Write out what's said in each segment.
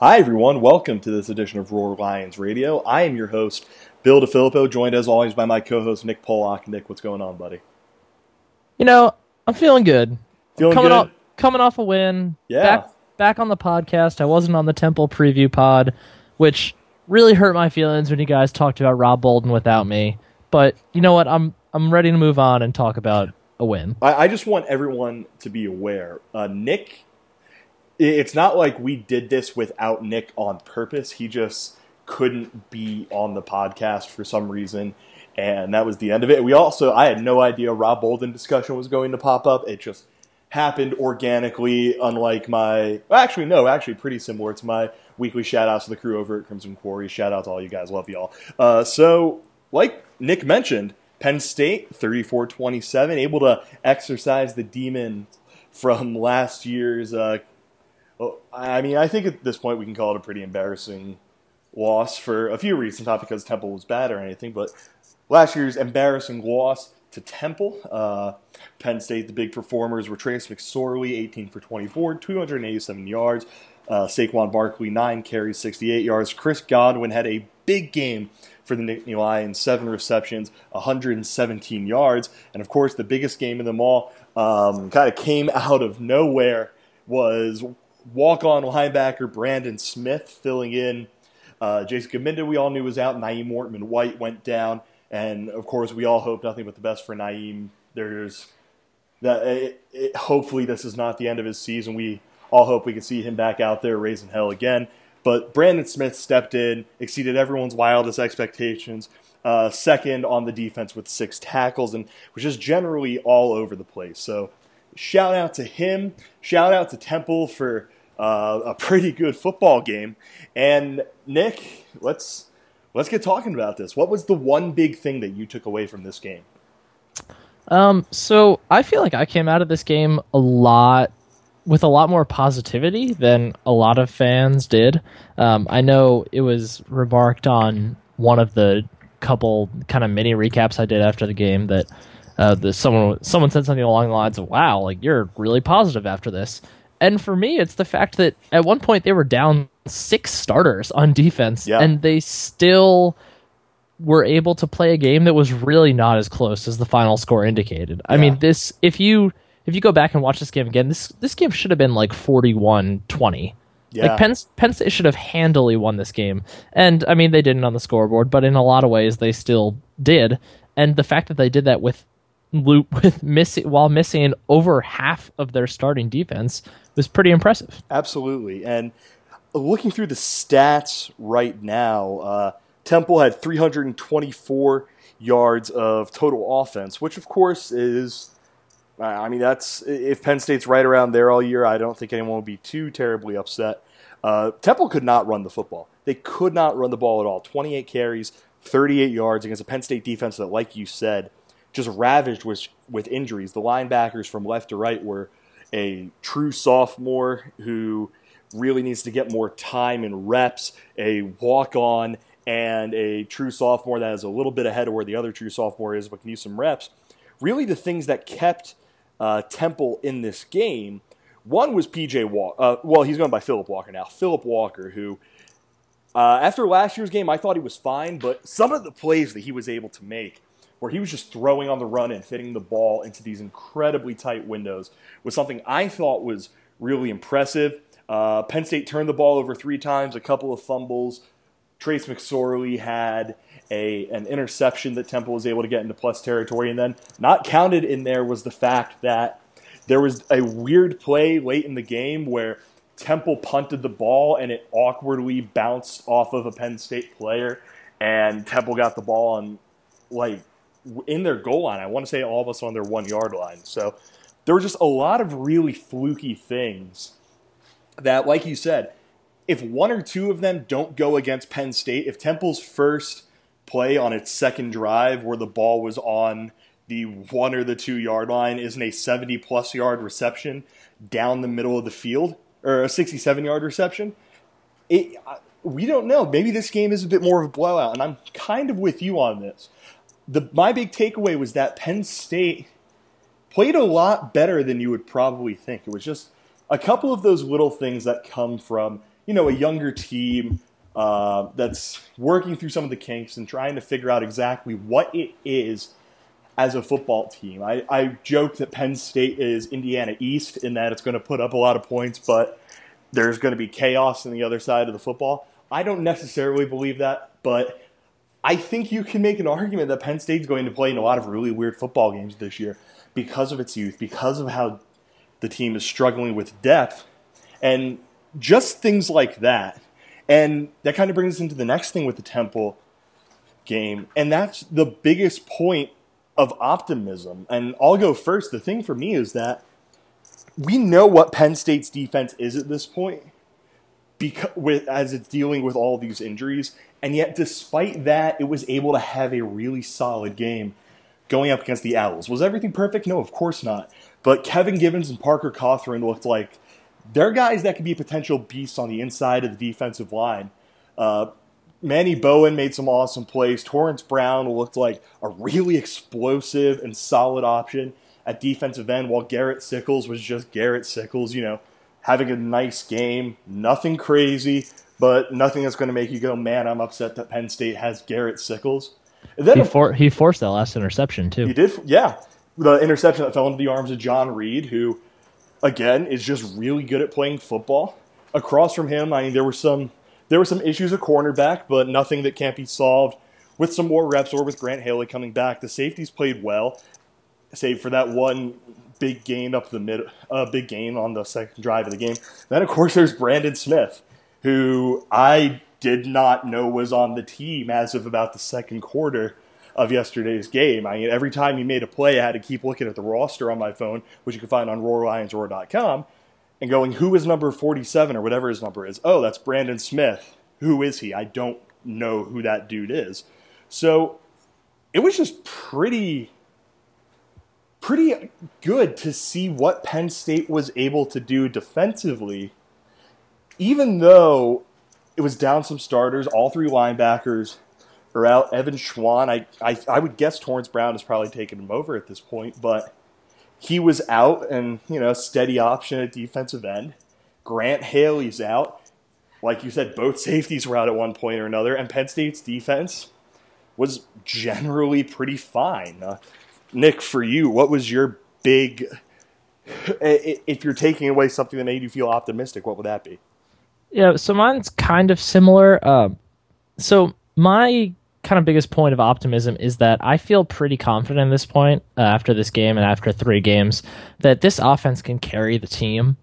Hi, everyone. Welcome to this edition of Roar Lions Radio. I am your host, Bill DeFilippo, joined as always by my co host, Nick Pollock. Nick, what's going on, buddy? You know, I'm feeling good. Feeling coming good? off coming off a win. Yeah. Back back on the podcast. I wasn't on the Temple preview pod, which really hurt my feelings when you guys talked about Rob Bolden without me. But you know what? I'm I'm ready to move on and talk about a win. I, I just want everyone to be aware. Uh, Nick, it's not like we did this without Nick on purpose. He just couldn't be on the podcast for some reason. And that was the end of it. We also, I had no idea Rob Bolden discussion was going to pop up. It just happened organically, unlike my, actually, no, actually pretty similar to my weekly shout outs to the crew over at Crimson Quarry. Shout out to all you guys. Love y'all. Uh, so, like Nick mentioned, Penn State, 34 27, able to exercise the demon from last year's. Uh, I mean, I think at this point we can call it a pretty embarrassing loss for a few reasons, not because Temple was bad or anything, but last year's embarrassing loss to Temple. Uh, Penn State, the big performers were Trace McSorley, 18 for 24, 287 yards. Uh, Saquon Barkley, 9 carries, 68 yards. Chris Godwin had a big game for the Nittany Lions, 7 receptions, 117 yards. And of course, the biggest game of them all um, kind of came out of nowhere was walk-on linebacker Brandon Smith filling in uh, Jason Cabinda, we all knew was out. Nyeem Wartman White went down, and of course, we all hope nothing but the best for Nyeem. There's that. It, it, hopefully, this is not the end of his season. We all hope we can see him back out there raising hell again. But Brandon Smith stepped in, exceeded everyone's wildest expectations. Uh, second on the defense with six tackles, and was just generally all over the place. So, shout out to him. Shout out to Temple for uh, a pretty good football game. And Nick, let's let's get talking about this. What was the one big thing that you took away from this game? Um, so I feel like I came out of this game a lot with a lot more positivity than a lot of fans did. Um, I know it was remarked on one of the couple kind of mini recaps I did after the game that uh, the, someone someone said something along the lines of "Wow, like you're really positive after this." And for me, it's the fact that at one point they were down six starters on defense, Yeah. and they still were able to play a game that was really not as close as the final score indicated. I mean, this if you if you go back and watch this game again, this this game should have been like 41-20. Yeah, Like Penn, Penn State should have handily won this game, and I mean they didn't on the scoreboard, but in a lot of ways they still did. And the fact that they did that with lo- with missing while missing over half of their starting defense was pretty impressive. absolutely. And looking through the stats right now, uh, Temple had 324 yards of total offense, which of course is. I mean, that's if Penn State's right around there all year. I don't think anyone would be too terribly upset. Uh, Temple could not run the football. They could not run the ball at all. 28 carries, 38 yards against a Penn State defense that, like you said, just ravaged with with injuries. The linebackers from left to right were a true sophomore who really needs to get more time and reps, a walk on, and a true sophomore that is a little bit ahead of where the other true sophomore is, but can use some reps. Really, the things that kept uh, Temple in this game. One was PJ Walker. Uh, well, he's going by Philip Walker now. Philip Walker, who uh, after last year's game, I thought he was fine, but some of the plays that he was able to make, where he was just throwing on the run and fitting the ball into these incredibly tight windows, was something I thought was really impressive. Uh, Penn State turned the ball over three times, a couple of fumbles. Trace McSorley had a an interception that Temple was able to get into plus territory, and then not counted in there was the fact that there was a weird play late in the game where Temple punted the ball and it awkwardly bounced off of a Penn State player, and Temple got the ball on like in their goal line. I want to say all of us on their one yard line. So there were just a lot of really fluky things that, like you said, if one or two of them don't go against Penn State, if Temple's first play on its second drive where the ball was on the one or the two yard line isn't a 70 plus yard reception down the middle of the field or a 67 yard reception, it, we don't know. Maybe this game is a bit more of a blowout, and I'm kind of with you on this. The, my big takeaway was that Penn State played a lot better than you would probably think. It was just a couple of those little things that come from you know, a younger team uh, that's working through some of the kinks and trying to figure out exactly what it is as a football team. I, I joke that Penn State is Indiana East in that it's going to put up a lot of points, but there's going to be chaos on the other side of the football. I don't necessarily believe that, but I think you can make an argument that Penn State's going to play in a lot of really weird football games this year because of its youth, because of how the team is struggling with depth, and just things like that. And that kind of brings us into the next thing with the Temple game, and that's the biggest point of optimism. And I'll go first. The thing for me is that we know what Penn State's defense is at this point because with as it's dealing with all these injuries and yet despite that it was able to have a really solid game going up against the Owls. Was everything perfect? No, of course not. But Kevin Givens and Parker Cothren looked like they're guys that could be potential beasts on the inside of the defensive line. Uh, Manny Bowen made some awesome plays. Torrence Brown looked like a really explosive and solid option at defensive end, while Garrett Sickles was just Garrett Sickles, you know, having a nice game. Nothing crazy, but nothing that's going to make you go, man, I'm upset that Penn State has Garrett Sickles. And then he, for, he forced that last interception, too. He did, yeah. The interception that fell into the arms of John Reid, who, again, is just really good at playing football. Across from him, I mean, there were some there were some issues at cornerback, but nothing that can't be solved with some more reps or with Grant Haley coming back. The safeties played well, save for that one big gain up the mid, uh, big gain on the second drive of the game. Then of course there's Brandon Smith, who I did not know was on the team as of about the second quarter of yesterday's game. I mean, every time he made a play, I had to keep looking at the roster on my phone, which you can find on RoarLionsRoar.com, and going, who is number 47 or whatever his number is? Oh, that's Brandon Smith. Who is he? I don't know who that dude is. So it was just pretty pretty good to see what Penn State was able to do defensively, even though it was down some starters. All three linebackers are out. Evan Schwan, I, I, I would guess Torrence Brown has probably taken him over at this point, but he was out and, you know, steady option at defensive end. Grant Haley's out. Like you said, both safeties were out at one point or another, and Penn State's defense was generally pretty fine. Uh, Nick, for you, what was your big? If you're taking away something that made you feel optimistic, what would that be? Yeah, so mine's kind of similar. Um, so my kind of biggest point of optimism is that I feel pretty confident at this point uh, after this game and after three games that this offense can carry the team.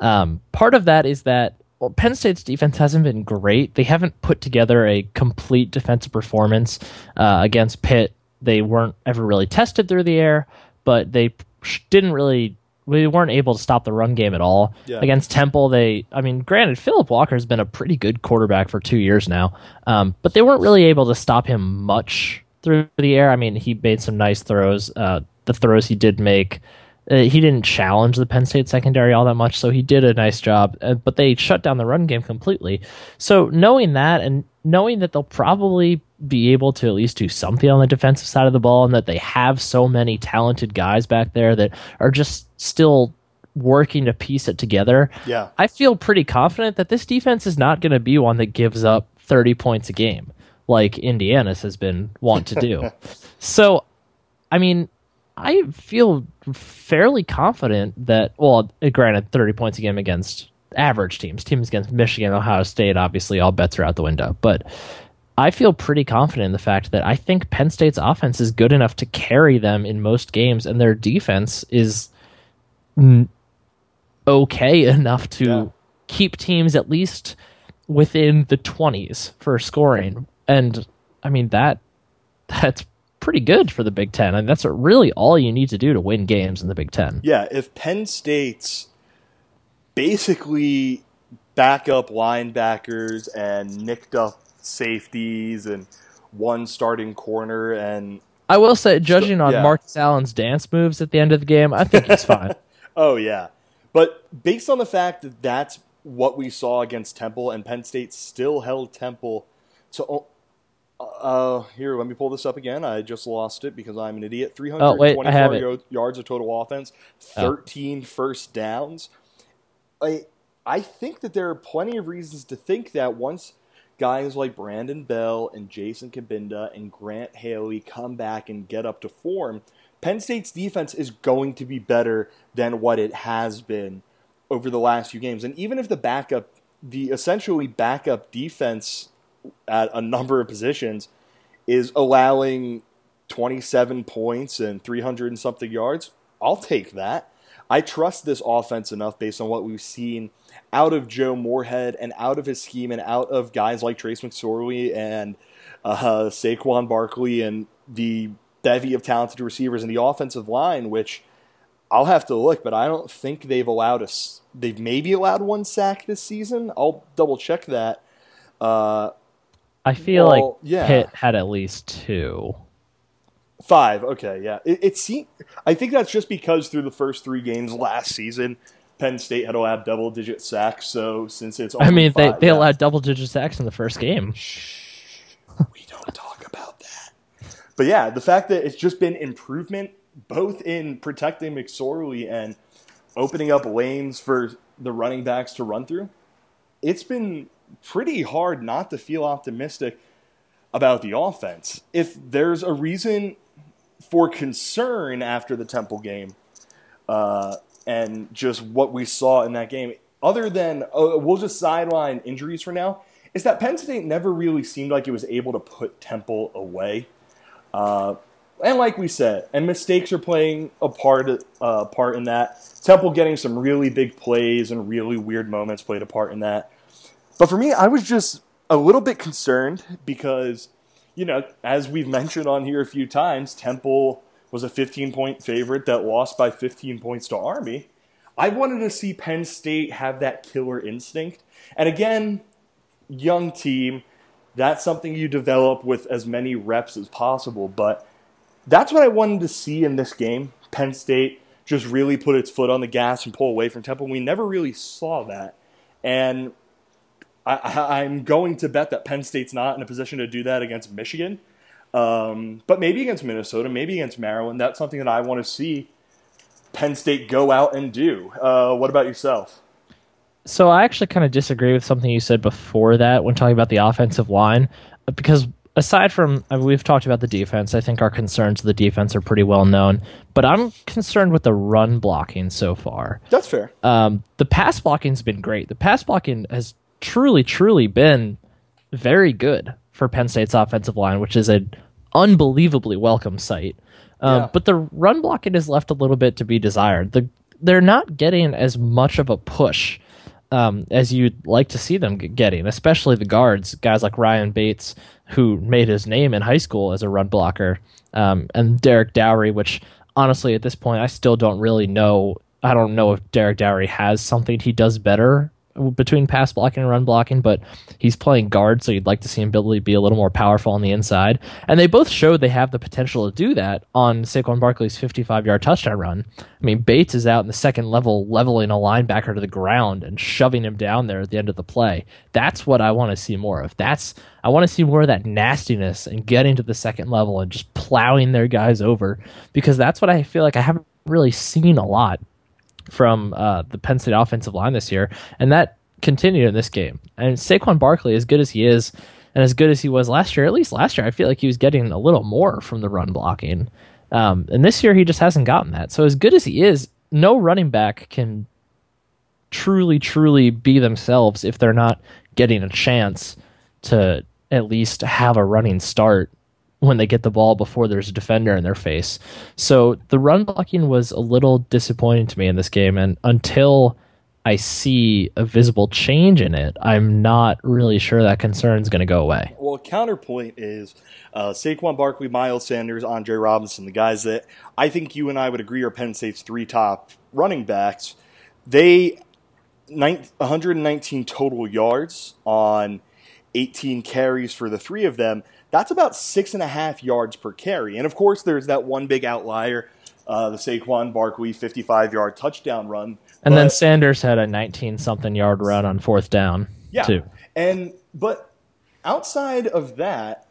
Um, part of that is that well, Penn State's defense hasn't been great. They haven't put together a complete defensive performance uh, against Pitt. They weren't ever really tested through the air, but they didn't really we weren't able to stop the run game at all yeah. against Temple. They, I mean, granted, Philip Walker has been a pretty good quarterback for two years now, um, but they weren't really able to stop him much through the air. I mean, he made some nice throws. Uh, the throws he did make, uh, he didn't challenge the Penn State secondary all that much, so he did a nice job. Uh, but they shut down the run game completely. So knowing that and knowing that they'll probably be able to at least do something on the defensive side of the ball and that they have so many talented guys back there that are just still working to piece it together. Yeah. I feel pretty confident that this defense is not going to be one that gives up 30 points a game like Indiana's has been wont to do. so, I mean, I feel fairly confident that, well, granted, 30 points a game against average teams, teams against Michigan, Ohio State, obviously all bets are out the window. But I feel pretty confident in the fact that I think Penn State's offense is good enough to carry them in most games, and their defense is okay enough to yeah. keep teams at least within the 20s for scoring. And I mean that that's pretty good for the Big Ten. I and mean, that's really all you need to do to win games in the Big Ten. Yeah, if Penn State's basically backup linebackers and nicked up safeties and one starting corner and I will say, judging on yeah. Marcus Allen's dance moves at the end of the game, I think he's fine. oh yeah, but based on the fact that that's what we saw against Temple, and Penn State still held Temple to. Uh, here, let me pull this up again. I just lost it because I'm an idiot. 324 yards of total offense, 13 oh. first downs. I I think that there are plenty of reasons to think that once guys like Brandon Bell and Jason Cabinda and Grant Haley come back and get up to form, Penn State's defense is going to be better than what it has been over the last few games. And even if the backup, the essentially backup defense at a number of positions is allowing 27 points and 300 and something yards, I'll take that. I trust this offense enough based on what we've seen out of Joe Moorhead and out of his scheme and out of guys like Trace McSorley and uh, Saquon Barkley and the bevy of talented receivers in the offensive line, which I'll have to look, but I don't think they've allowed us. They've maybe allowed one sack this season. I'll double check that. Uh, I feel well, like yeah. Pitt had at least two. Five. Okay, yeah. It, it seemed. I think that's just because through the first three games last season, Penn State had allowed double digit sacks. So since it's, I mean, five, they they allowed double digit sacks in the first game. Shh, we don't talk about that. But yeah, the fact that it's just been improvement both in protecting McSorley and opening up lanes for the running backs to run through. It's been pretty hard not to feel optimistic about the offense. If there's a reason for concern after the Temple game, uh, and just what we saw in that game, other than uh, we'll just sideline injuries for now, is that Penn State never really seemed like it was able to put Temple away. Uh, and like we said, and mistakes are playing a part uh, part in that. Temple getting some really big plays and really weird moments played a part in that. But for me, I was just a little bit concerned because, you know, as we've mentioned on here a few times, Temple was a 15 point favorite that lost by 15 points to Army. I wanted to see Penn State have that killer instinct. And again, young team, that's something you develop with as many reps as possible. But that's what I wanted to see in this game. Penn State just really put its foot on the gas and pull away from Temple. We never really saw that. And I, am going to bet that Penn State's not in a position to do that against Michigan. Um, but maybe against Minnesota, maybe against Maryland. That's something that I want to see Penn State go out and do. Uh, what about yourself? So I actually kind of disagree with something you said before that when talking about the offensive line, because aside from I mean, we've talked about the defense, I think our concerns of the defense are pretty well known. But I'm concerned with the run blocking so far. That's fair. Um, the pass blocking's been great. The pass blocking has truly, truly been very good for Penn State's offensive line, which is an unbelievably welcome sight. Um, yeah. But the run blocking is left a little bit to be desired. The, they're not getting as much of a push um, as you'd like to see them getting, especially the guards, guys like Ryan Bates, who made his name in high school as a run blocker, um, and Derek Dowrey, which honestly at this point I still don't really know. I don't know if Derek Dowrey has something he does better between pass blocking and run blocking, but he's playing guard, so you'd like to see him be, a little more powerful on the inside. And they both showed they have the potential to do that on Saquon Barkley's 55 yard touchdown run. I mean, Bates is out in the second level, leveling a linebacker to the ground and shoving him down there at the end of the play. That's what I want to see more of. That's I want to see more of that nastiness and getting to the second level and just plowing their guys over because that's what I feel like I haven't really seen a lot from uh, the Penn State offensive line this year, and that continued in this game. And Saquon Barkley, as good as he is, and as good as he was last year, at least last year, I feel like he was getting a little more from the run blocking. Um, and this year, he just hasn't gotten that. So, as good as he is, no running back can truly, truly be themselves if they're not getting a chance to at least have a running start when they get the ball before there's a defender in their face. So the run blocking was a little disappointing to me in this game, and until I see a visible change in it, I'm not really sure that concern is going to go away. Well, counterpoint is uh, Saquon Barkley, Miles Sanders, Andre Robinson, the guys that I think you and I would agree are Penn State's three top running backs. They 119 total yards on 18 carries for the three of them that's about six and a half yards per carry. And of course, there's that one big outlier, uh, the Saquon Barkley 55 yard touchdown run. And but, then Sanders had a 19 something yard run on fourth down, yeah. too. And, but outside of that,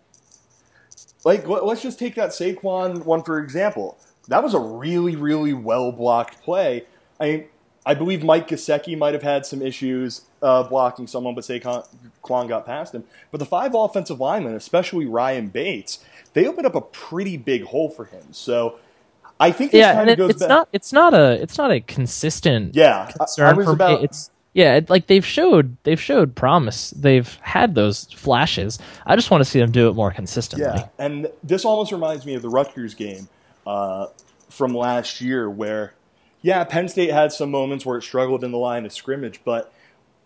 like, let's just take that Saquon one for example. That was a really, really well blocked play. I mean, I believe Mike Gesicki might have had some issues uh, blocking someone, but Saquon got past him. But the five offensive linemen, especially Ryan Bates, they opened up a pretty big hole for him. So I think this yeah, kind of it, goes it's back. not it's not a it's not a consistent yeah, I- concern I was for about me. It's yeah, it, like they've showed they've showed promise. They've had those flashes. I just want to see them do it more consistently. Yeah, and this almost reminds me of the Rutgers game uh, from last year, where yeah, Penn State had some moments where it struggled in the line of scrimmage, but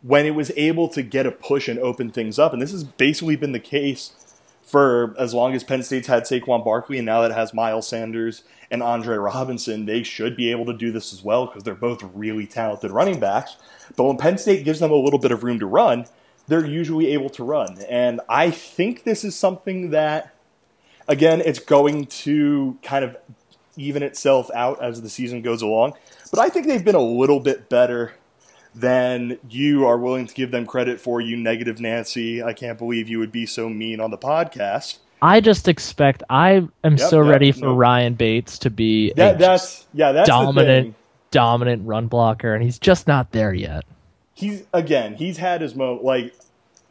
when it was able to get a push and open things up, and this has basically been the case for as long as Penn State's had Saquon Barkley, and now that it has Miles Sanders and Andre Robinson, they should be able to do this as well because they're both really talented running backs. But when Penn State gives them a little bit of room to run, they're usually able to run. And I think this is something that, again, it's going to kind of even itself out as the season goes along. But I think they've been a little bit better than you are willing to give them credit for, you negative Nancy. I can't believe you would be so mean on the podcast. I just expect I am Yep, so yep, ready for no. Ryan Bates to be a That, that's yeah, that's dominant dominant run blocker, and he's just not there yet. he's again he's had his moment like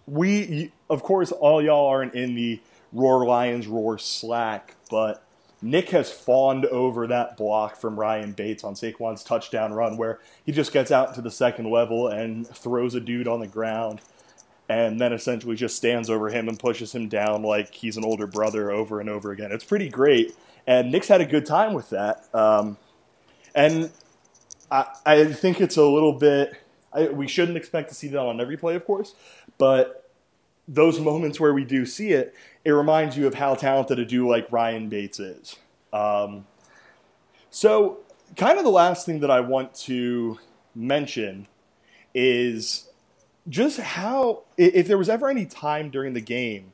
we of course all y'all aren't in the roar lions roar slack but nick has fawned over that block from ryan bates on saquon's touchdown run where he just gets out to the second level and throws a dude on the ground and then essentially just stands over him and pushes him down like he's an older brother over and over again it's pretty great and nick's had a good time with that um, and I, I think it's a little bit. I, we shouldn't expect to see that on every play, of course, but those moments where we do see it, it reminds you of how talented a dude like Ryan Bates is. Um, so, kind of the last thing that I want to mention is just how, if there was ever any time during the game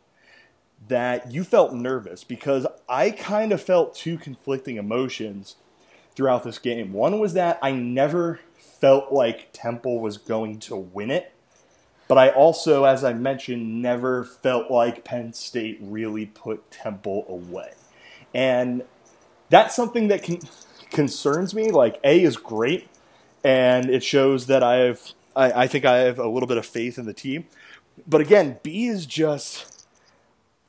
that you felt nervous, because I kind of felt two conflicting emotions throughout this game. One was that I never felt like Temple was going to win it, but I also, as I mentioned, never felt like Penn State really put Temple away. And that's something that can, concerns me. Like, A is great, and it shows that I have, I, I think I have a little bit of faith in the team. But again, B is just,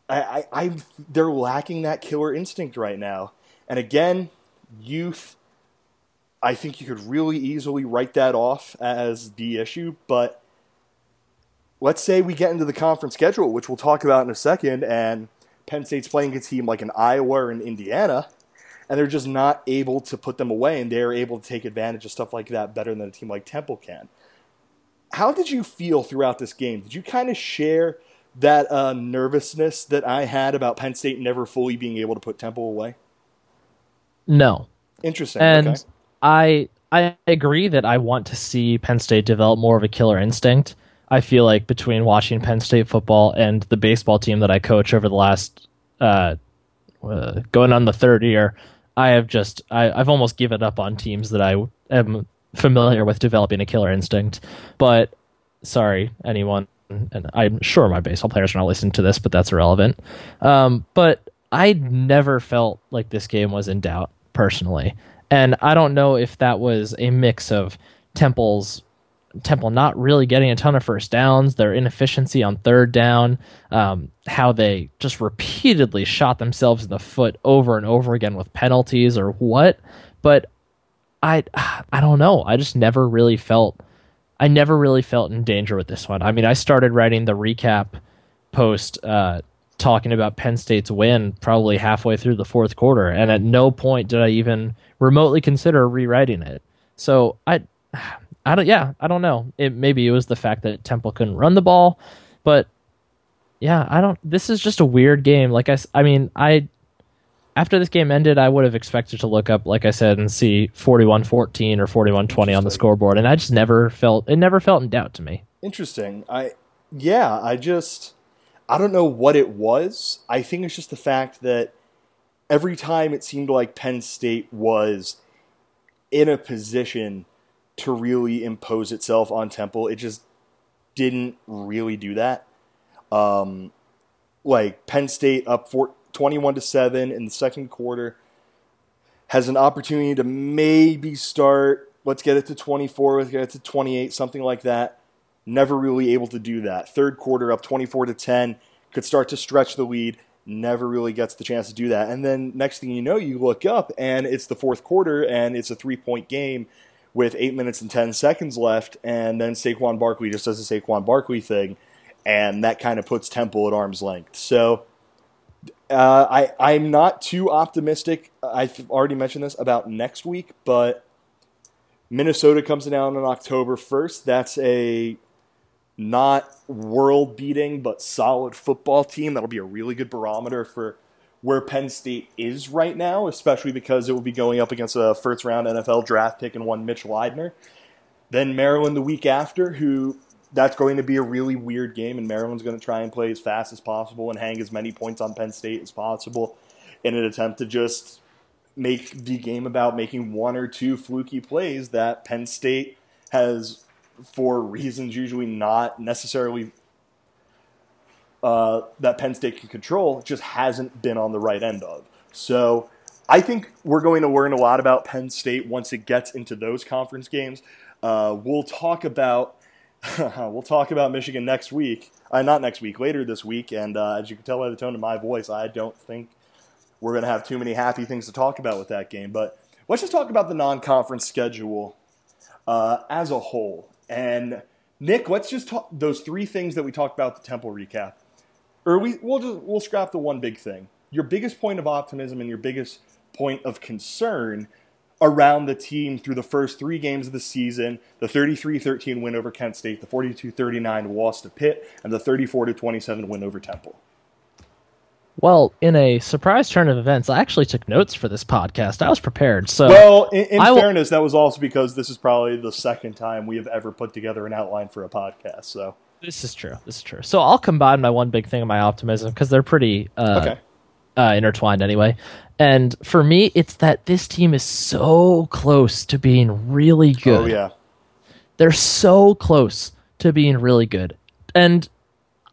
I, I, I, they're lacking that killer instinct right now. And again, youth I think you could really easily write that off as the issue, but let's say we get into the conference schedule, which we'll talk about in a second, and Penn State's playing a team like an Iowa or an Indiana, and they're just not able to put them away, and they're able to take advantage of stuff like that better than a team like Temple can. How did you feel throughout this game? Did you kind of share that uh, nervousness that I had about Penn State never fully being able to put Temple away? No, Interesting. and okay. I I agree that I want to see Penn State develop more of a killer instinct. I feel like between watching Penn State football and the baseball team that I coach over the last uh, uh, going on the third year, I have just I, I've almost given up on teams that I am familiar with developing a killer instinct. But sorry, anyone, and I'm sure my baseball players are not listening to this, but that's irrelevant. Um, but I never felt like this game was in doubt personally, and I don't know if that was a mix of Temple's Temple not really getting a ton of first downs, their inefficiency on third down, um, how they just repeatedly shot themselves in the foot over and over again with penalties or what. But I I don't know. I just never really felt I never really felt in danger with this one. I mean, I started writing the recap post uh, talking about Penn State's win probably halfway through the fourth quarter, and at no point did I even remotely consider rewriting it. So I, I don't. Yeah, I don't know. It maybe it was the fact that Temple couldn't run the ball, but yeah, I don't. This is just a weird game. Like I, I mean, I after this game ended, I would have expected to look up, like I said, and see 41-14 or 41-20 on the scoreboard, and I just never felt it. Never felt in doubt to me. Interesting. I yeah, I just I don't know what it was. I think it's just the fact that every time it seemed like Penn State was in a position to really impose itself on Temple, it just didn't really do that. Um, like Penn State up for 21 to 7 in the second quarter has an opportunity to maybe start let's get it to 24, let's get it to 28, something like that. Never really able to do that. Third quarter up 24 to 10, could start to stretch the lead. Never really gets the chance to do that. And then next thing you know, you look up and it's the fourth quarter and it's a three point game with eight minutes and 10 seconds left. And then Saquon Barkley just does the Saquon Barkley thing. And that kind of puts Temple at arm's length. So uh, I, I'm not too optimistic. I've already mentioned this about next week, but Minnesota comes down on October 1st. That's a not world beating, but solid football team. That'll be a really good barometer for where Penn State is right now, especially because it will be going up against a first round NFL draft pick and one Mitch Leidner. Then Maryland the week after, who that's going to be a really weird game, and Maryland's going to try and play as fast as possible and hang as many points on Penn State as possible in an attempt to just make the game about making one or two fluky plays that Penn State has, for reasons usually not necessarily uh, that Penn State can control, just hasn't been on the right end of. So I think we're going to learn a lot about Penn State once it gets into those conference games. Uh, we'll talk about we'll talk about Michigan next week. Uh, not next week, later this week. And uh, as you can tell by the tone of my voice, I don't think we're going to have too many happy things to talk about with that game. But let's just talk about the non-conference schedule uh, as a whole. And Nick, let's just talk those three things that we talked about the Temple recap. Or we we'll just we'll scrap the one big thing. Your biggest point of optimism and your biggest point of concern around the team through the first three games of the season the 33 13 win over Kent State, the 42 39 loss to Pitt, and the 34 27 win over Temple. Well, in a surprise turn of events, I actually took notes for this podcast. I was prepared. So, well, in, in fairness, that was also because this is probably the second time we have ever put together an outline for a podcast. So, this is true. This is true. So, I'll combine my one big thing and my optimism because they're pretty uh, okay. uh, intertwined anyway. And for me, it's that this team is so close to being really oh, good. Oh yeah, they're so close to being really good. And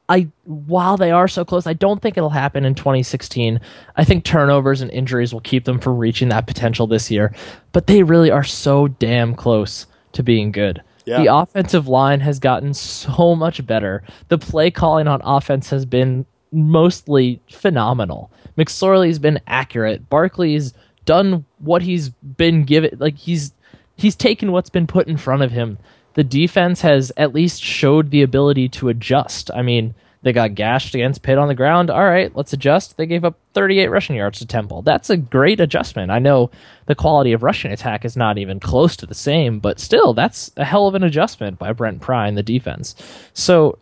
I while they are so close, I don't think it'll happen in 2016. I think turnovers and injuries will keep them from reaching that potential this year. But they really are so damn close to being good. Yeah. The offensive line has gotten so much better. The play calling on offense has been mostly phenomenal. McSorley's been accurate. Barkley's done what he's been given. Like he's he's taken what's been put in front of him the defense has at least showed the ability to adjust. I mean, they got gashed against Pitt on the ground. All right, let's adjust. They gave up 38 rushing yards to Temple. That's a great adjustment. I know the quality of rushing attack is not even close to the same, but still, that's a hell of an adjustment by Brent Pry and the defense. So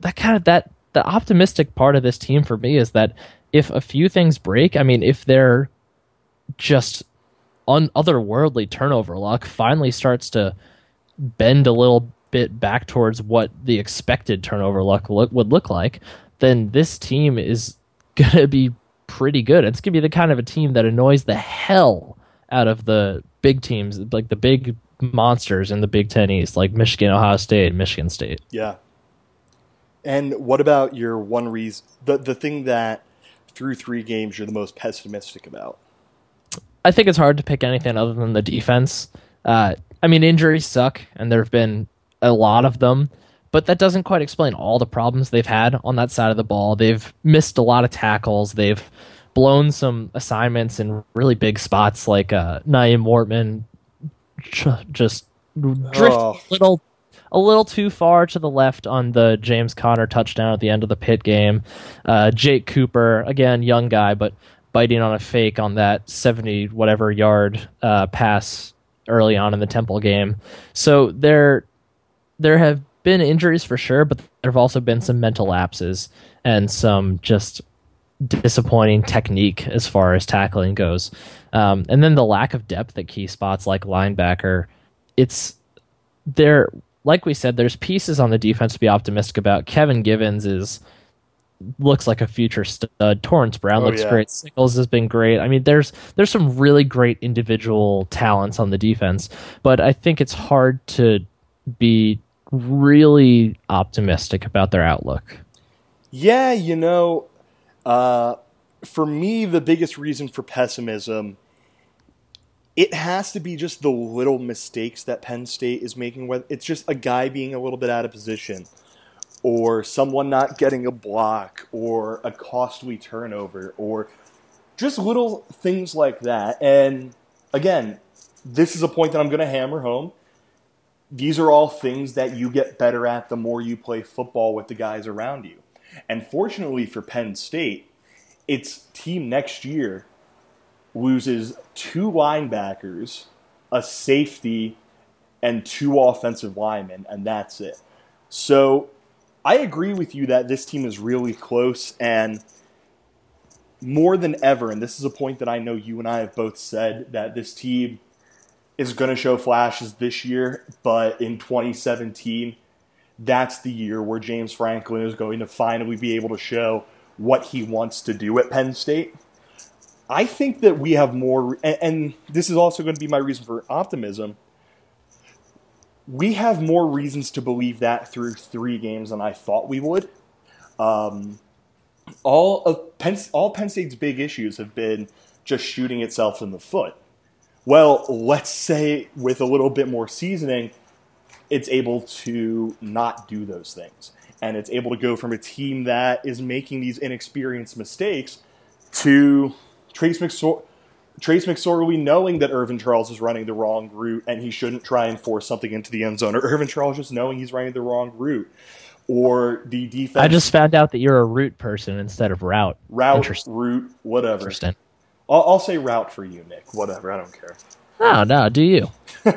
that kind of that the optimistic part of this team for me is that if a few things break, I mean, if they're just un- otherworldly turnover luck finally starts to bend a little bit back towards what the expected turnover luck look, would look like, then this team is going to be pretty good. It's going to be the kind of a team that annoys the hell out of the big teams, like the big monsters in the Big Ten East, like Michigan, Ohio State, Michigan State. Yeah. And what about your one reason, the, the thing that through three games you're the most pessimistic about? I think it's hard to pick anything other than the defense. Uh, I mean, injuries suck, and there have been a lot of them, but that doesn't quite explain all the problems they've had on that side of the ball. They've missed a lot of tackles. They've blown some assignments in really big spots, like uh, Nyeem Wartman just drift oh. a little a little too far to the left on the James Conner touchdown at the end of the Pitt game. Uh, Jake Cooper, again, young guy, but biting on a fake on that 70 whatever yard uh, pass early on in the Temple game. So there there have been injuries for sure, but there have also been some mental lapses and some just disappointing technique as far as tackling goes. Um, and then the lack of depth at key spots like linebacker. It's there. Like we said, there's pieces on the defense to be optimistic about. Kevin Givens is looks like a future stud. Torrence Brown oh, looks yeah. great. Sickles has been great. I mean, there's there's some really great individual talents on the defense, but I think it's hard to be really optimistic about their outlook. Yeah, you know, uh, for me, the biggest reason for pessimism it has to be just the little mistakes that Penn State is making. Whether it's just a guy being a little bit out of position, or someone not getting a block, or a costly turnover, or just little things like that. And again, this is a point that I'm going to hammer home. These are all things that you get better at the more you play football with the guys around you. And fortunately for Penn State, its team next year loses two linebackers, a safety, and two offensive linemen, and that's it. So I agree with you that this team is really close and more than ever, and this is a point that I know you and I have both said that this team is going to show flashes this year, but in 2017, that's the year where James Franklin is going to finally be able to show what he wants to do at Penn State. I think that we have more, and, and this is also going to be my reason for optimism. We have more reasons to believe that through three games than I thought we would. Um, all of Penn, all Penn State's big issues have been just shooting itself in the foot. Well, let's say with a little bit more seasoning, it's able to not do those things. And it's able to go from a team that is making these inexperienced mistakes to Trace McSor- Trace McSorley knowing that Irvin Charles is running the wrong route and he shouldn't try and force something into the end zone, or Irvin Charles just knowing he's running the wrong route, or the defense. I just found out that you're a route person instead of route. Route, route, whatever. Interesting. I'll, I'll say route for you, Nick. Whatever, I don't care. No, no, do you?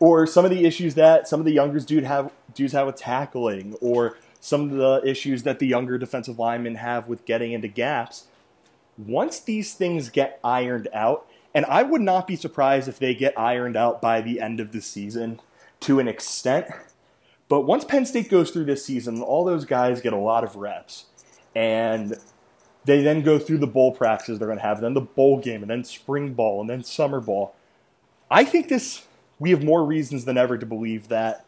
or some of the issues that some of the younger dudes have dudes have with tackling, or some of the issues that the younger defensive linemen have with getting into gaps once these things get ironed out, and I would not be surprised if they get ironed out by the end of the season to an extent. But once Penn State goes through this season, all those guys get a lot of reps. And they then go through the bowl practices they're going to have, then the bowl game, and then spring ball, and then summer ball. I think this, we have more reasons than ever to believe that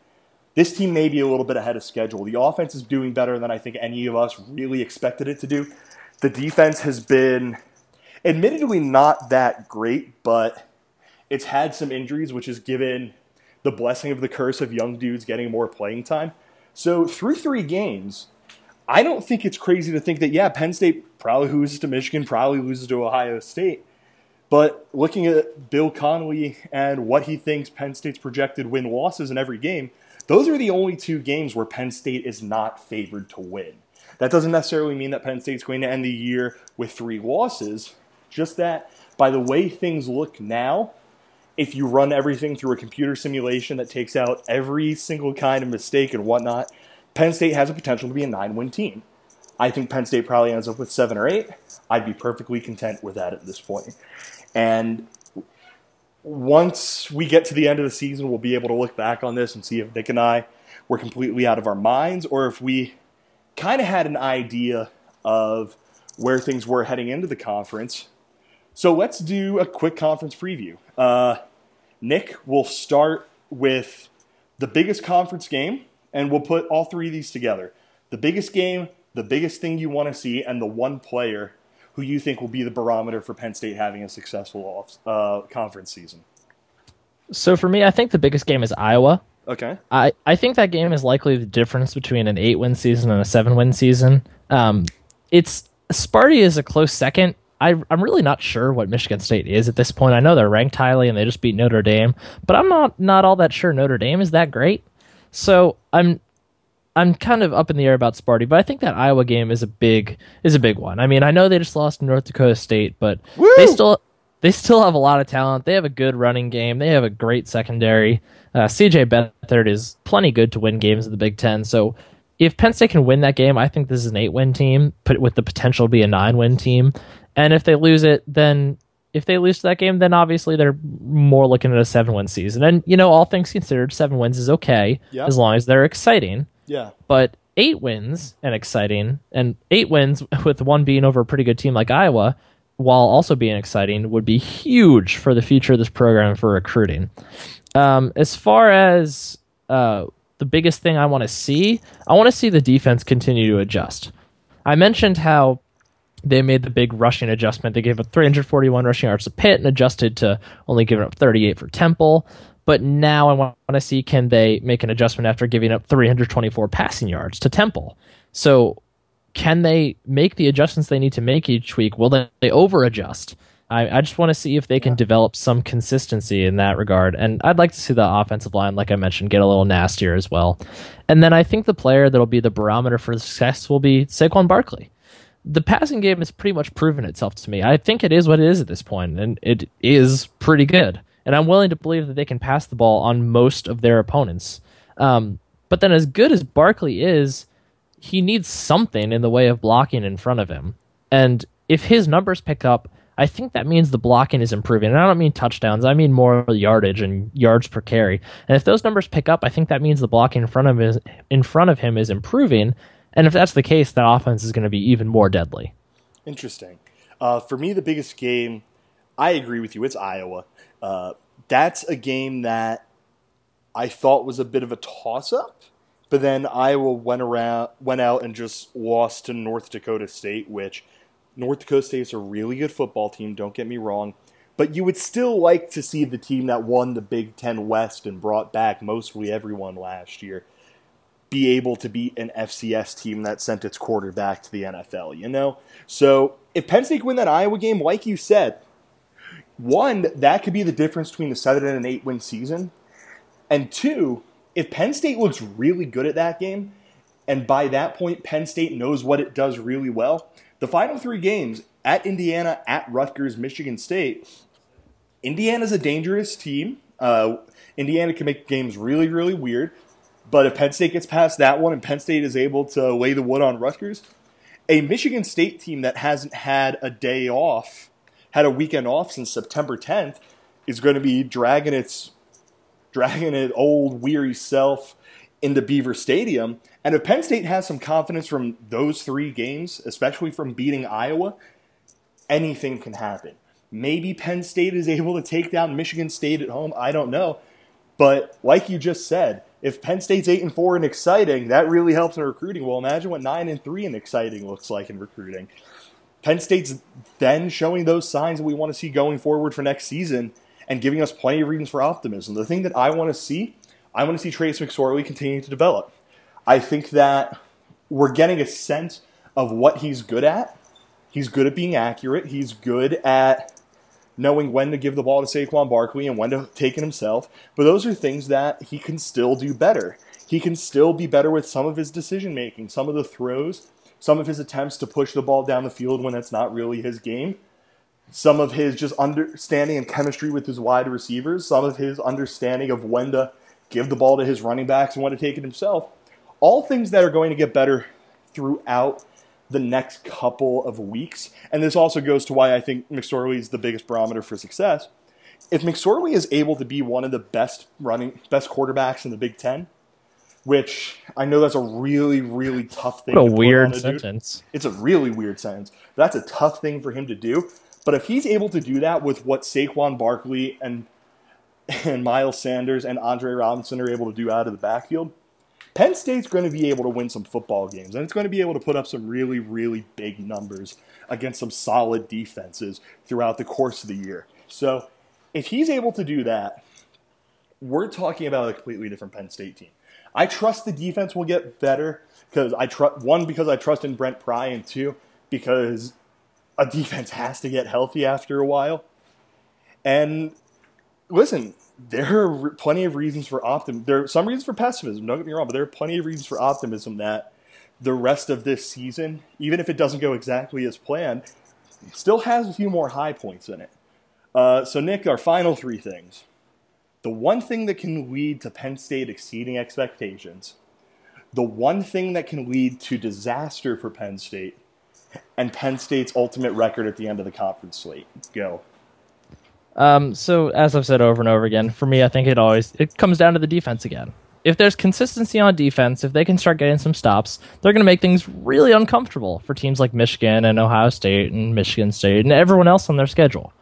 this team may be a little bit ahead of schedule. The offense is doing better than I think any of us really expected it to do. The defense has been admittedly not that great, but it's had some injuries, which has given the blessing of the curse of young dudes getting more playing time. So through three games, I don't think it's crazy to think that yeah, Penn State probably loses to Michigan, probably loses to Ohio State. But looking at Bill Connelly and what he thinks Penn State's projected win losses in every game, those are the only two games where Penn State is not favored to win. That doesn't necessarily mean that Penn State's going to end the year with three losses, just that by the way things look now, if you run everything through a computer simulation that takes out every single kind of mistake and whatnot, Penn State has a potential to be a nine win team. I think Penn State probably ends up with seven or eight. I'd be perfectly content with that at this point. And once we get to the end of the season, we'll be able to look back on this and see if Nick and I were completely out of our minds or if we kind of had an idea of where things were heading into the conference. So let's do a quick conference preview. Uh, Nick, we'll start with the biggest conference game, and we'll put all three of these together. The biggest game, the biggest thing you want to see, and the one player who you think will be the barometer for Penn State having a successful off, uh, conference season. So for me, I think the biggest game is Iowa. Okay. I, I think that game is likely the difference between an eight win season and a seven win season. Um, it's Sparty is a close second. I, I'm really not sure what Michigan State is at this point. I know they're ranked highly and they just beat Notre Dame, but I'm not not all that sure Notre Dame is that great. So I'm I'm kind of up in the air about Sparty, but I think that Iowa game is a big is a big one. I mean, I know they just lost North Dakota State, but Woo! they still they still have a lot of talent. They have a good running game. They have a great secondary. Uh, CJ Beathard is plenty good to win games in the Big Ten. So if Penn State can win that game, I think this is an eight win team, but with the potential to be a nine win team. And if they lose it, then if they lose to that game, then obviously they're more looking at a seven win season. And you know, all things considered, seven wins is okay Yeah. as long as they're exciting. Yeah. But eight wins and exciting, and eight wins with one being over a pretty good team like Iowa, while also being exciting, would be huge for the future of this program for recruiting. Um, as far as uh, the biggest thing I want to see, I want to see the defense continue to adjust. I mentioned how they made the big rushing adjustment. They gave up 341 rushing yards to Pitt and adjusted to only giving up 38 for Temple. But now I want to see can they make an adjustment after giving up 324 passing yards to Temple. So can they make the adjustments they need to make each week? Will they, they over adjust? I, I, just want to see if they can yeah. develop some consistency in that regard. And I'd like to see the offensive line, like I mentioned, get a little nastier as well. And then I think the player that'll be the barometer for success will be Saquon Barkley the passing game has pretty much proven itself to me. I think it is what it is at this point, and it is pretty good. And I'm willing to believe that they can pass the ball on most of their opponents. Um, but then, as good as Barkley is, he needs something in the way of blocking in front of him. And if his numbers pick up, I think that means the blocking is improving. And I don't mean touchdowns, I mean more yardage and yards per carry. And if those numbers pick up, I think that means the blocking in front of in front of him is improving. And if that's the case, that offense is going to be even more deadly. Interesting. Uh, for me, the biggest game, I agree with you. It's Iowa. Uh, that's a game that I thought was a bit of a toss-up, but then Iowa went around, went out and just lost to North Dakota State, which North Dakota State is a really good football team. Don't get me wrong, but you would still like to see the team that won the Big Ten West and brought back mostly everyone last year be able to beat an FCS team that sent its quarterback to the NFL, you know? So if Penn State win that Iowa game, like you said, one, that could be the difference between the seven and an eight win season. And two, if Penn State looks really good at that game, and by that point Penn State knows what it does really well, the final three games at Indiana, at Rutgers, Michigan State, Indiana's a dangerous team. Uh, Indiana can make games really, really weird. But if Penn State gets past that one and Penn State is able to lay the wood on Rutgers, a Michigan State team that hasn't had a day off, had a weekend off since September 10th, is going to be dragging its dragging its old weary self into Beaver Stadium. And if Penn State has some confidence from those three games, especially from beating Iowa, anything can happen. Maybe Penn State is able to take down Michigan State at home. I don't know. But like you just said, if Penn State's eight and four and exciting, that really helps in recruiting. Well, imagine what nine and three and exciting looks like in recruiting. Penn State's then showing those signs that we want to see going forward for next season and giving us plenty of reasons for optimism. The thing that I want to see, I want to see Trace McSorley continue to develop. I think that we're getting a sense of what he's good at. He's good at being accurate. He's good at knowing when to give the ball to Saquon Barkley and when to take it himself. But those are things that he can still do better. He can still be better with some of his decision making, some of the throws, some of his attempts to push the ball down the field when that's not really his game, some of his just understanding and chemistry with his wide receivers, some of his understanding of when to give the ball to his running backs and when to take it himself. All things that are going to get better throughout the next couple of weeks. And this also goes to why I think McSorley is the biggest barometer for success. If McSorley is able to be one of the best running, best quarterbacks in the Big Ten, which I know that's a really, really tough thing. What a weird sentence. It's a really weird sentence. That's a tough thing for him to do. But if he's able to do that with what Saquon Barkley and and Miles Sanders and Andre Robinson are able to do out of the backfield, Penn State's going to be able to win some football games, and it's going to be able to put up some really, really big numbers against some solid defenses throughout the course of the year. So, if he's able to do that, we're talking about a completely different Penn State team. I trust the defense will get better because I trust one because I trust in Brent Pry, and two because a defense has to get healthy after a while. And listen, there are plenty of reasons for optimism. There are some reasons for pessimism. Don't get me wrong, but there are plenty of reasons for optimism that the rest of this season, even if it doesn't go exactly as planned, still has a few more high points in it. Uh, so, Nick, our final three things. The one thing that can lead to Penn State exceeding expectations, the one thing that can lead to disaster for Penn State, and Penn State's ultimate record at the end of the conference slate. Go. Um, so as I've said over and over again, for me, I think it always it comes down to the defense again. If there's consistency on defense, if they can start getting some stops, they're going to make things really uncomfortable for teams like Michigan and Ohio State and Michigan State and everyone else on their schedule.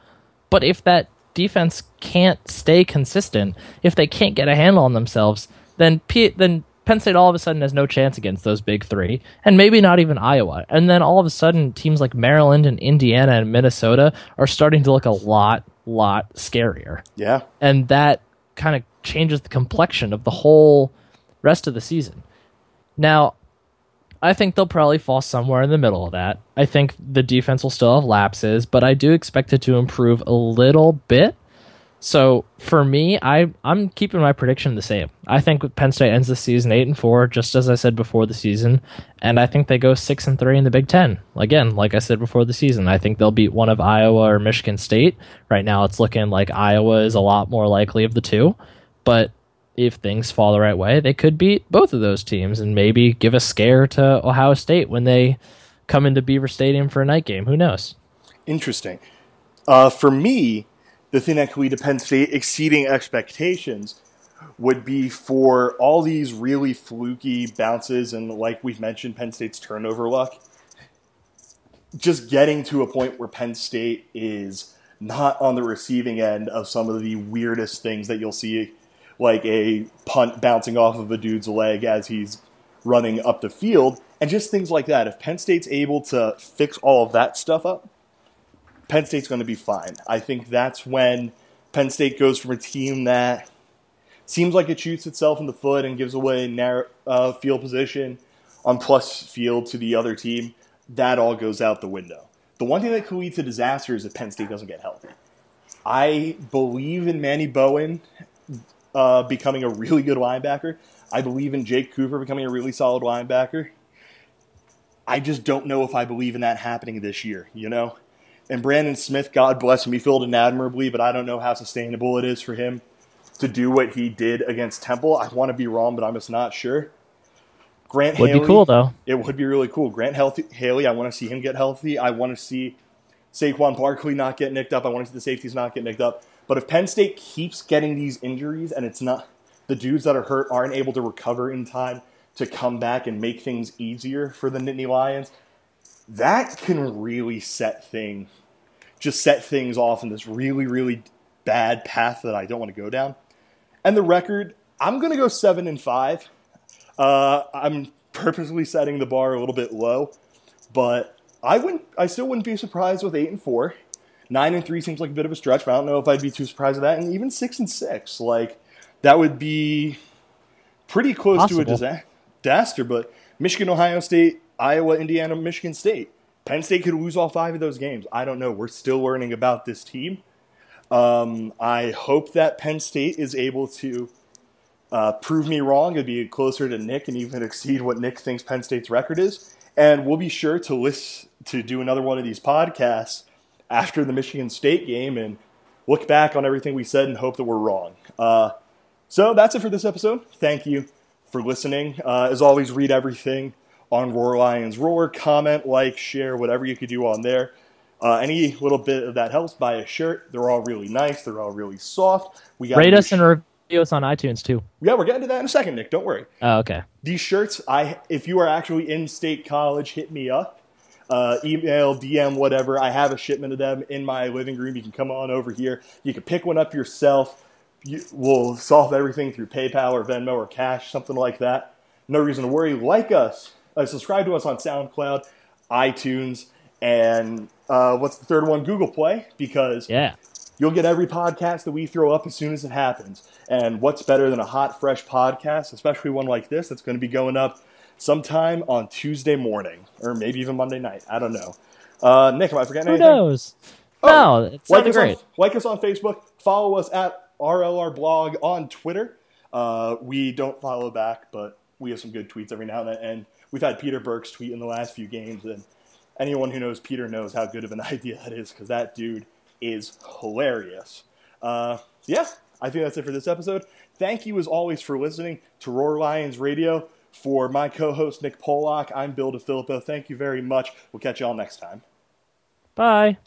But if that defense can't stay consistent, if they can't get a handle on themselves, then P- then Penn State all of a sudden has no chance against those big three, and maybe not even Iowa. And then all of a sudden, teams like Maryland and Indiana and Minnesota are starting to look a lot, lot scarier. Yeah. And that kind of changes the complexion of the whole rest of the season. Now, I think they'll probably fall somewhere in the middle of that. I think the defense will still have lapses, but I do expect it to improve a little bit. So for me, I I'm keeping my prediction the same. I think Penn State ends the season eight and four, just as I said before the season, and I think they go six and three in the Big Ten. Again, like I said before the season, I think they'll beat one of Iowa or Michigan State. Right now, it's looking like Iowa is a lot more likely of the two, but if things fall the right way, they could beat both of those teams and maybe give a scare to Ohio State when they come into Beaver Stadium for a night game. Who knows? Interesting. Uh, for me, the thing that could lead to Penn State exceeding expectations would be for all these really fluky bounces and, like we've mentioned, Penn State's turnover luck. Just getting to a point where Penn State is not on the receiving end of some of the weirdest things that you'll see, like a punt bouncing off of a dude's leg as he's running up the field, and just things like that. If Penn State's able to fix all of that stuff up, Penn State's going to be fine. I think that's when Penn State goes from a team that seems like it shoots itself in the foot and gives away narrow uh, field position on plus field to the other team. That all goes out the window. The one thing that could lead to disaster is if Penn State doesn't get healthy. I believe in Manny Bowen uh, becoming a really good linebacker. I believe in Jake Cooper becoming a really solid linebacker. I just don't know if I believe in that happening this year, you know? And Brandon Smith, God bless him, he filled in admirably, but I don't know how sustainable it is for him to do what he did against Temple. I want to be wrong, but I'm just not sure. Grant Would Haley, be cool though. It would be really cool. Grant healthy, Haley, I want to see him get healthy. I want to see Saquon Barkley not get nicked up. I want to see the safeties not get nicked up. But if Penn State keeps getting these injuries and it's not the dudes that are hurt aren't able to recover in time to come back and make things easier for the Nittany Lions, that can really set thing just set things off in this really really bad path that I don't want to go down. And the record, I'm going to go 7 and 5. Uh, I'm purposely setting the bar a little bit low, but I wouldn't I still wouldn't be surprised with 8 and 4. 9 and 3 seems like a bit of a stretch, but I don't know if I'd be too surprised with that and even 6 and 6. Like that would be pretty close Possible. to a disaster, but Michigan, Ohio State, Iowa, Indiana, Michigan State. Penn State could lose all five of those games. I don't know. We're still learning about this team. Um, I hope that Penn State is able to uh, prove me wrong and be closer to Nick and even exceed what Nick thinks Penn State's record is. And we'll be sure to list to do another one of these podcasts after the Michigan State game and look back on everything we said and hope that we're wrong. Uh, so that's it for this episode. Thank you for listening. Uh, as always, read everything on Roar Lions Roar. Comment, like, share, whatever you could do on there. Uh, any little bit of that helps. Buy a shirt. They're all really nice. They're all really soft. We got Rate us and review us on iTunes too. yeah, we're getting to that in a second, Nick. Don't worry. Oh, okay. These shirts, I if you are actually in state college, hit me up. Uh, email, DM, whatever. I have a shipment of them in my living room. You can come on over here. You can pick one up yourself. You, we'll solve everything through PayPal or Venmo or cash, something like that. No reason to worry. Like us, uh, subscribe to us on SoundCloud, iTunes, and uh, what's the third one? Google Play, because Yeah. You'll get every podcast that we throw up as soon as it happens. And what's better than a hot, fresh podcast, especially one like this that's going to be going up sometime on Tuesday morning or maybe even Monday night? I don't know. Uh, Nick, am I forgetting Who anything? knows? Oh, no, it Like us, great. on, like us on Facebook. Follow us at RLR blog on Twitter. Uh, we don't follow back, but we have some good tweets every now and then. And we've had Peter Burke's tweet in the last few games. And anyone who knows Peter knows how good of an idea that is because that dude is hilarious. Uh, yeah, I think that's it for this episode. Thank you as always for listening to Roar Lions Radio. For my co-host Nick Pollock, I'm Bill DeFilippo. Thank you very much. We'll catch you all next time. Bye.